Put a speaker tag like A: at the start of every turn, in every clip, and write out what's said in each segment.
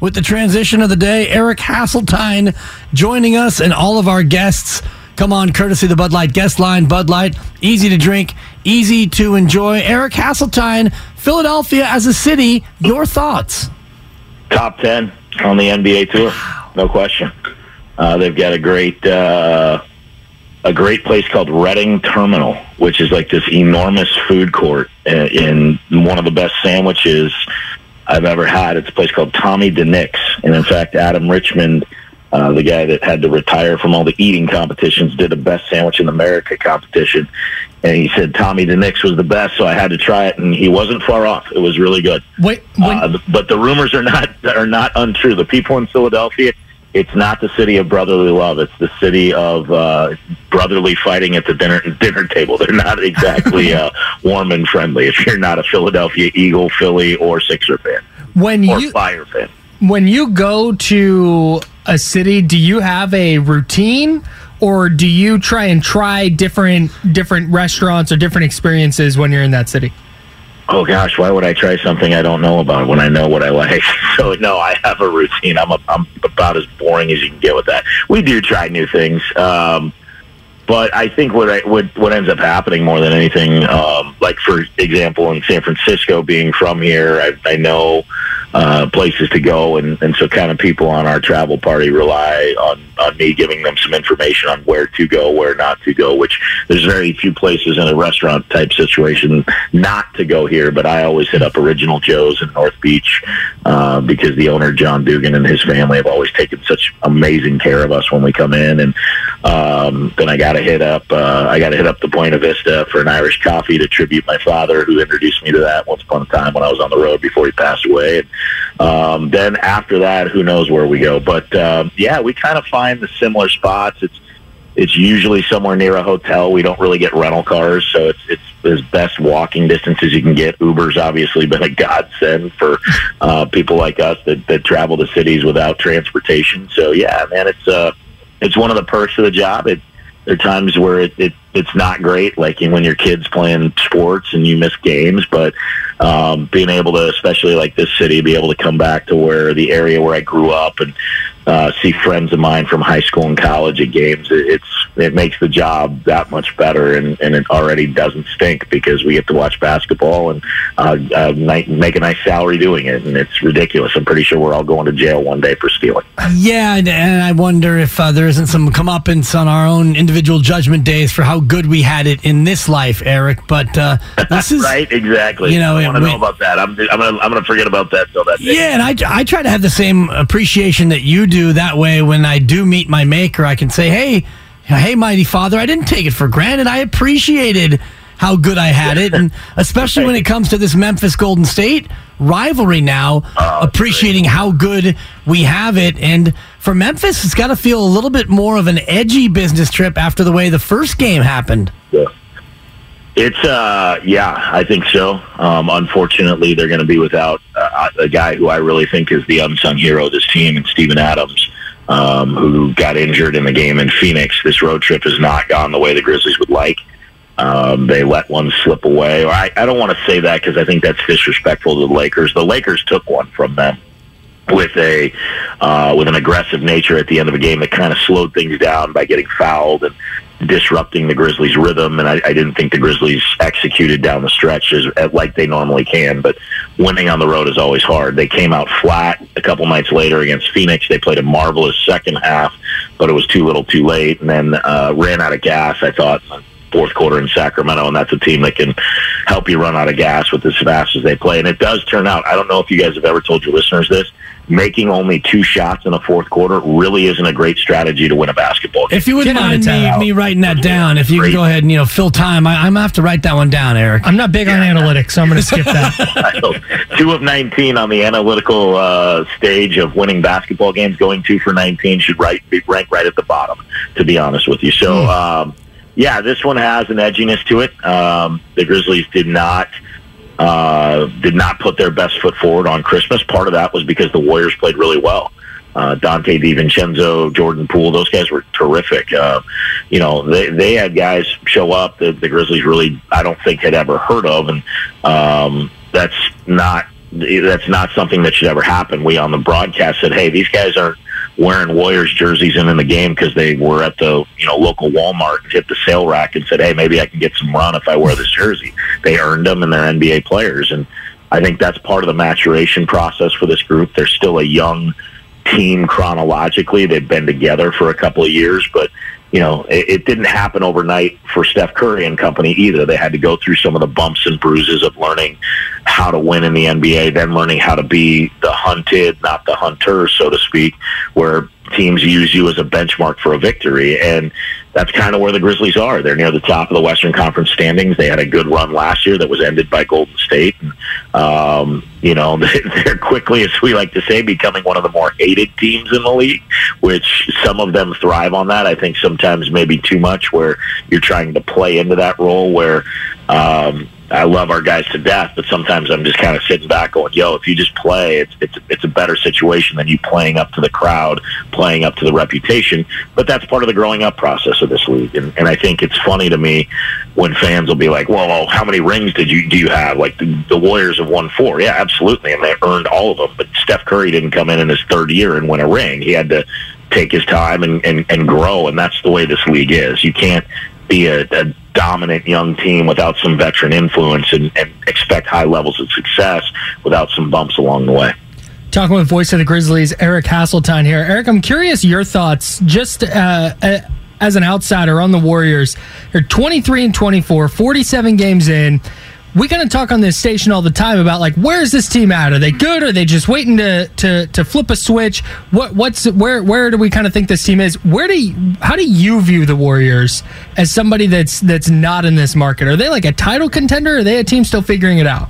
A: With the transition of the day, Eric Hasseltine joining us and all of our guests. Come on, courtesy of the Bud Light guest line. Bud Light, easy to drink, easy to enjoy. Eric Hasseltine, Philadelphia as a city, your thoughts?
B: Top 10 on the NBA tour, no question. Uh, they've got a great uh, a great place called Reading Terminal, which is like this enormous food court in one of the best sandwiches I've ever had. It's a place called Tommy DiNic's, and in fact, Adam Richman, uh, the guy that had to retire from all the eating competitions, did the best sandwich in America competition, and he said Tommy DiNic's was the best, so I had to try it, and he wasn't far off. It was really good.
A: Wait,
B: uh, but the rumors are not are not untrue. The people in Philadelphia it's not the city of brotherly love. It's the city of uh, brotherly fighting at the dinner dinner table. They're not exactly uh, warm and friendly. If you're not a Philadelphia Eagle, Philly, or Sixer fan,
A: when
B: or
A: you
B: Fire fan,
A: when you go to a city, do you have a routine? Or do you try and try different different restaurants or different experiences when you're in that city?
B: Oh gosh, why would I try something I don't know about when I know what I like? So no, I have a routine. I'm a, I'm about as boring as you can get with that. We do try new things, um, but I think what I, what what ends up happening more than anything, um, like for example, in San Francisco, being from here, I, I know uh, places to go, and, and so kind of people on our travel party rely on, on me giving them some information on where to go, where not to go, which there's very few places in a restaurant type situation not to go here, but I always hit up Original Joe's in North Beach uh, because the owner, John Duggan, and his family have always taken such amazing care of us when we come in. And um, then I got to hit up, uh, I got to hit up the Buena Vista for an Irish coffee to tribute my father, who introduced me to that once upon a time when I was on the road before he passed away. And, um, then after that, who knows where we go? But um, yeah, we kind of find the similar spots. It's it's usually somewhere near a hotel. We don't really get rental cars, so it's it's as best walking distance as you can get. Uber's obviously been a godsend for uh, people like us that, that travel to cities without transportation. So yeah, man, it's uh it's one of the perks of the job. It there are times where it, it it's not great, like when your kids playing sports and you miss games, but um, being able to, especially like this city, be able to come back to where the area where I grew up and uh, see friends of mine from high school and college at games. It, it's it makes the job that much better, and, and it already doesn't stink because we get to watch basketball and uh, uh, make a nice salary doing it, and it's ridiculous. I'm pretty sure we're all going to jail one day for stealing.
A: Yeah, and, and I wonder if uh, there isn't some comeuppance on our own individual judgment days for how good we had it in this life, Eric. But uh, this is
B: right, exactly.
A: You know,
B: I want to know about that. I'm I'm gonna I'm gonna forget about that till that. Day.
A: Yeah, and I I try to have the same appreciation that you do. That way, when I do meet my maker, I can say, hey hey, mighty father, I didn't take it for granted. I appreciated how good I had it, and especially when it comes to this Memphis Golden State rivalry now, oh, appreciating great. how good we have it. And for Memphis, it's got to feel a little bit more of an edgy business trip after the way the first game happened.
B: Yeah. It's uh yeah, I think so. Um, unfortunately, they're going to be without uh, a guy who I really think is the unsung hero of this team, and Steven Adams um, who got injured in the game in Phoenix. This road trip has not gone the way the Grizzlies would like. Um, they let one slip away. Or I, I don't want to say that because I think that's disrespectful to the Lakers. The Lakers took one from them with a uh, with an aggressive nature at the end of a game that kind of slowed things down by getting fouled and disrupting the Grizzlies' rhythm, and I, I didn't think the Grizzlies executed down the stretch as, as, like they normally can. But winning on the road is always hard. They came out flat a couple nights later against Phoenix. They played a marvelous second half, but it was too little, too late, and then uh, ran out of gas. I thought fourth quarter in Sacramento, and that's a team that can help you run out of gas with as fast as they play. And it does turn out. I don't know if you guys have ever told your listeners this making only two shots in the fourth quarter really isn't a great strategy to win a basketball game.
A: If you wouldn't
C: Get
A: mind me, me writing that down, if you could
B: Great.
A: go ahead and you know fill time, I, I'm gonna have to write that one down, Eric.
C: I'm not big on analytics, so I'm going to skip that.
B: Two of 19 on the analytical uh, stage of winning basketball games. Going two for 19 should right, be rank right at the bottom, to be honest with you. So, um, yeah, this one has an edginess to it. Um, the Grizzlies did not uh, did not put their best foot forward on Christmas. Part of that was because the Warriors played really well. Uh, Donte DiVincenzo, Jordan Poole, those guys were terrific. Uh, you know, they they had guys show up that the Grizzlies really, I don't think, had ever heard of, and um, that's not that's not something that should ever happen. We on the broadcast said, "Hey, these guys aren't wearing Warriors jerseys and in the game because they were at the you know local Walmart and hit the sale rack and said, "Hey, maybe I can get some run if I wear this jersey." They earned them, and they're NBA players, and I think that's part of the maturation process for this group. They're still a young team chronologically. They've been together for a couple of years, but you know, it, it didn't happen overnight for Steph Curry and company either. They had to go through some of the bumps and bruises of learning how to win in the NBA, then learning how to be the hunted, not the hunter, so to speak, where teams use you as a benchmark for a victory. And that's kind of where the Grizzlies are. They're near the top of the Western Conference standings. They had a good run last year that was ended by Golden State. Um, you know, they're quickly, as we like to say, becoming one of the more hated teams in the league, which some of them thrive on that. I think sometimes maybe too much where you're trying to play into that role where, um, I love our guys to death, but sometimes I'm just kind of sitting back going, "Yo, if you just play, it's it's it's a better situation than you playing up to the crowd, playing up to the reputation." But that's part of the growing up process of this league, and, and I think it's funny to me when fans will be like, "Well, how many rings did you do you have?" Like the, the Warriors have won four, yeah, absolutely, and they earned all of them. But Steph Curry didn't come in in his third year and win a ring. He had to take his time and and, and grow, and that's the way this league is. You can't be a, a dominant young team without some veteran influence and, and expect high levels of success without some bumps along the way.
C: Talking with voice of the Grizzlies, Eric Hasseltine here. Eric, I'm curious your thoughts, just uh, as an outsider on the Warriors. They're 23 and 24, 47 games in. We kind of talk on this station all the time about like where's this team at? Are they good? Are they just waiting to to, to flip a switch? What what's where where do we kind of think this team is? Where do you, how do you view the Warriors as somebody that's that's not in this market? Are they like a title contender? Are they a team still figuring it out?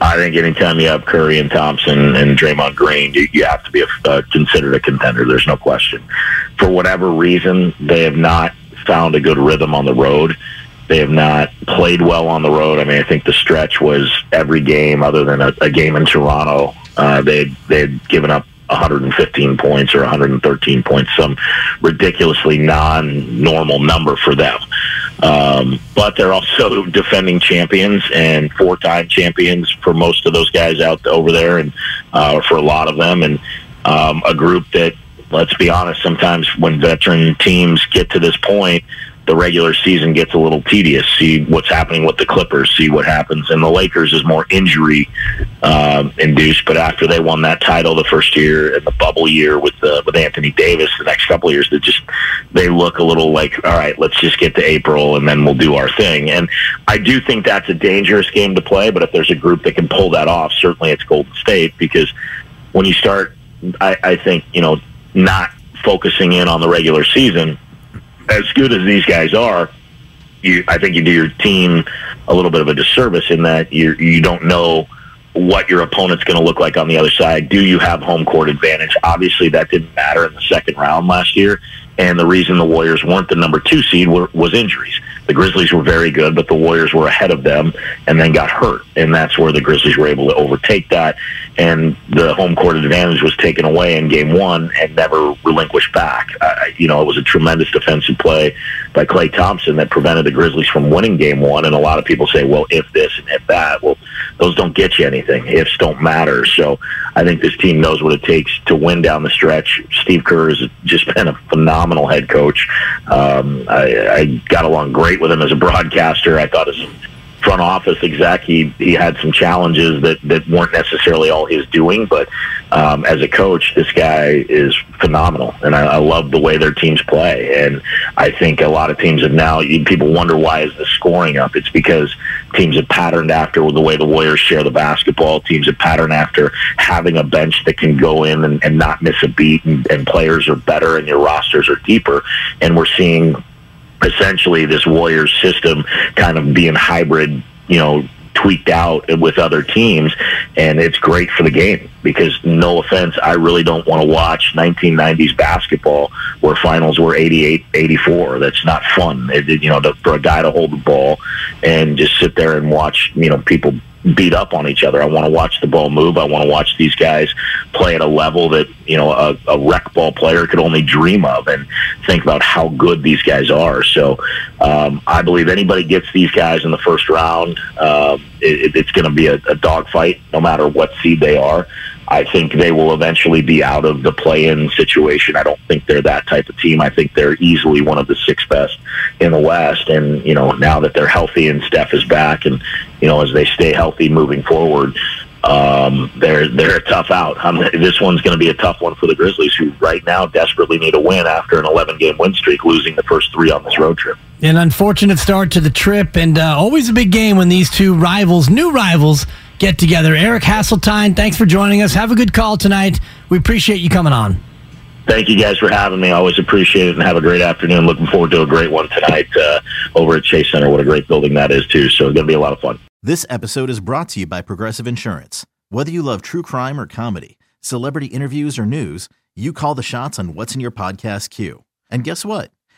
B: I think anytime you have Curry and Thompson and Draymond Green, you, you have to be a, uh, considered a contender. There's no question. For whatever reason, they have not found a good rhythm on the road. They have not played well on the road. I mean, I think the stretch was every game other than a, a game in Toronto. Uh, they they had given up 115 points or 113 points, some ridiculously non-normal number for them. Um, but they're also defending champions and four-time champions for most of those guys out over there, and uh, for a lot of them, and um, a group that, let's be honest, sometimes when veteran teams get to this point, the regular season gets a little tedious. See what's happening with the Clippers. See what happens, and the Lakers is more injury um, induced. But after they won that title the first year and the bubble year with uh, with Anthony Davis, the next couple of years, they just they look a little like, all right, let's just get to April and then we'll do our thing. And I do think that's a dangerous game to play. But if there's a group that can pull that off, certainly it's Golden State because when you start, I, I think you know not focusing in on the regular season as good as these guys are, you I think you do your team a little bit of a disservice in that you you don't know what your opponent's going to look like on the other side. Do you have home court advantage? Obviously, that didn't matter in the second round last year, and the reason the Warriors weren't the number two seed were, was injuries. The Grizzlies were very good, but the Warriors were ahead of them and then got hurt, and that's where the Grizzlies were able to overtake that. And the home court advantage was taken away in Game One and never relinquished back. You know, it was a tremendous defensive play by Klay Thompson that prevented the Grizzlies from winning Game One. And a lot of people say, "Well, if this and if that." Well, those don't get you anything. Ifs don't matter. So I think this team knows what it takes to win down the stretch. Steve Kerr has just been a phenomenal head coach. Um, I, I got along great with him as a broadcaster. I thought his front office exec. He he had some challenges that that weren't necessarily all his doing, but um, as a coach, this guy is phenomenal, and I, I love the way their teams play. And I think a lot of teams have now. People wonder why is the scoring up? It's because teams have patterned after the way the Warriors share the basketball. Teams have patterned after having a bench that can go in and, and not miss a beat, and, and players are better, and your rosters are deeper. And we're seeing essentially this Warriors system kind of being hybrid, you know, tweaked out with other teams, and it's great for the game because, no offense, I really don't want to watch 1990s basketball where finals were 88 84. That's not fun. It, you know, to, for a guy to hold the ball and just sit there and watch, you know, people beat up on each other. I want to watch the ball move. I want to watch these guys play at a level that you know a, a rec ball player could only dream of, and think about how good these guys are. So um, I believe anybody gets these guys in the first round, uh, it, it's going to be a, a dogfight, no matter what seed they are. I think they will eventually be out of the play-in situation. I don't think they're that type of team. I think they're easily one of the six best in the West. And you know, now that they're healthy and Steph is back, and you know, as they stay healthy moving forward, um, they're they're a tough out. I'm, this one's going to be a tough one for the Grizzlies, who right now desperately need a win after an 11 game win streak, losing the first three on this road trip.
A: An unfortunate start to the trip, and uh, always a big game when these two rivals, new rivals get together. Eric Hasseltine, thanks for joining us. Have a good call tonight. We appreciate you coming on.
B: Thank you guys for having me. I always appreciate it and have a great afternoon. Looking forward to a great one tonight uh, over at Chase Center. What a great building that is, too. So it's going to be a lot of fun.
D: This episode is brought to you by Progressive Insurance. Whether you love true crime or comedy, celebrity interviews or news, you call the shots on what's in your podcast queue. And guess what?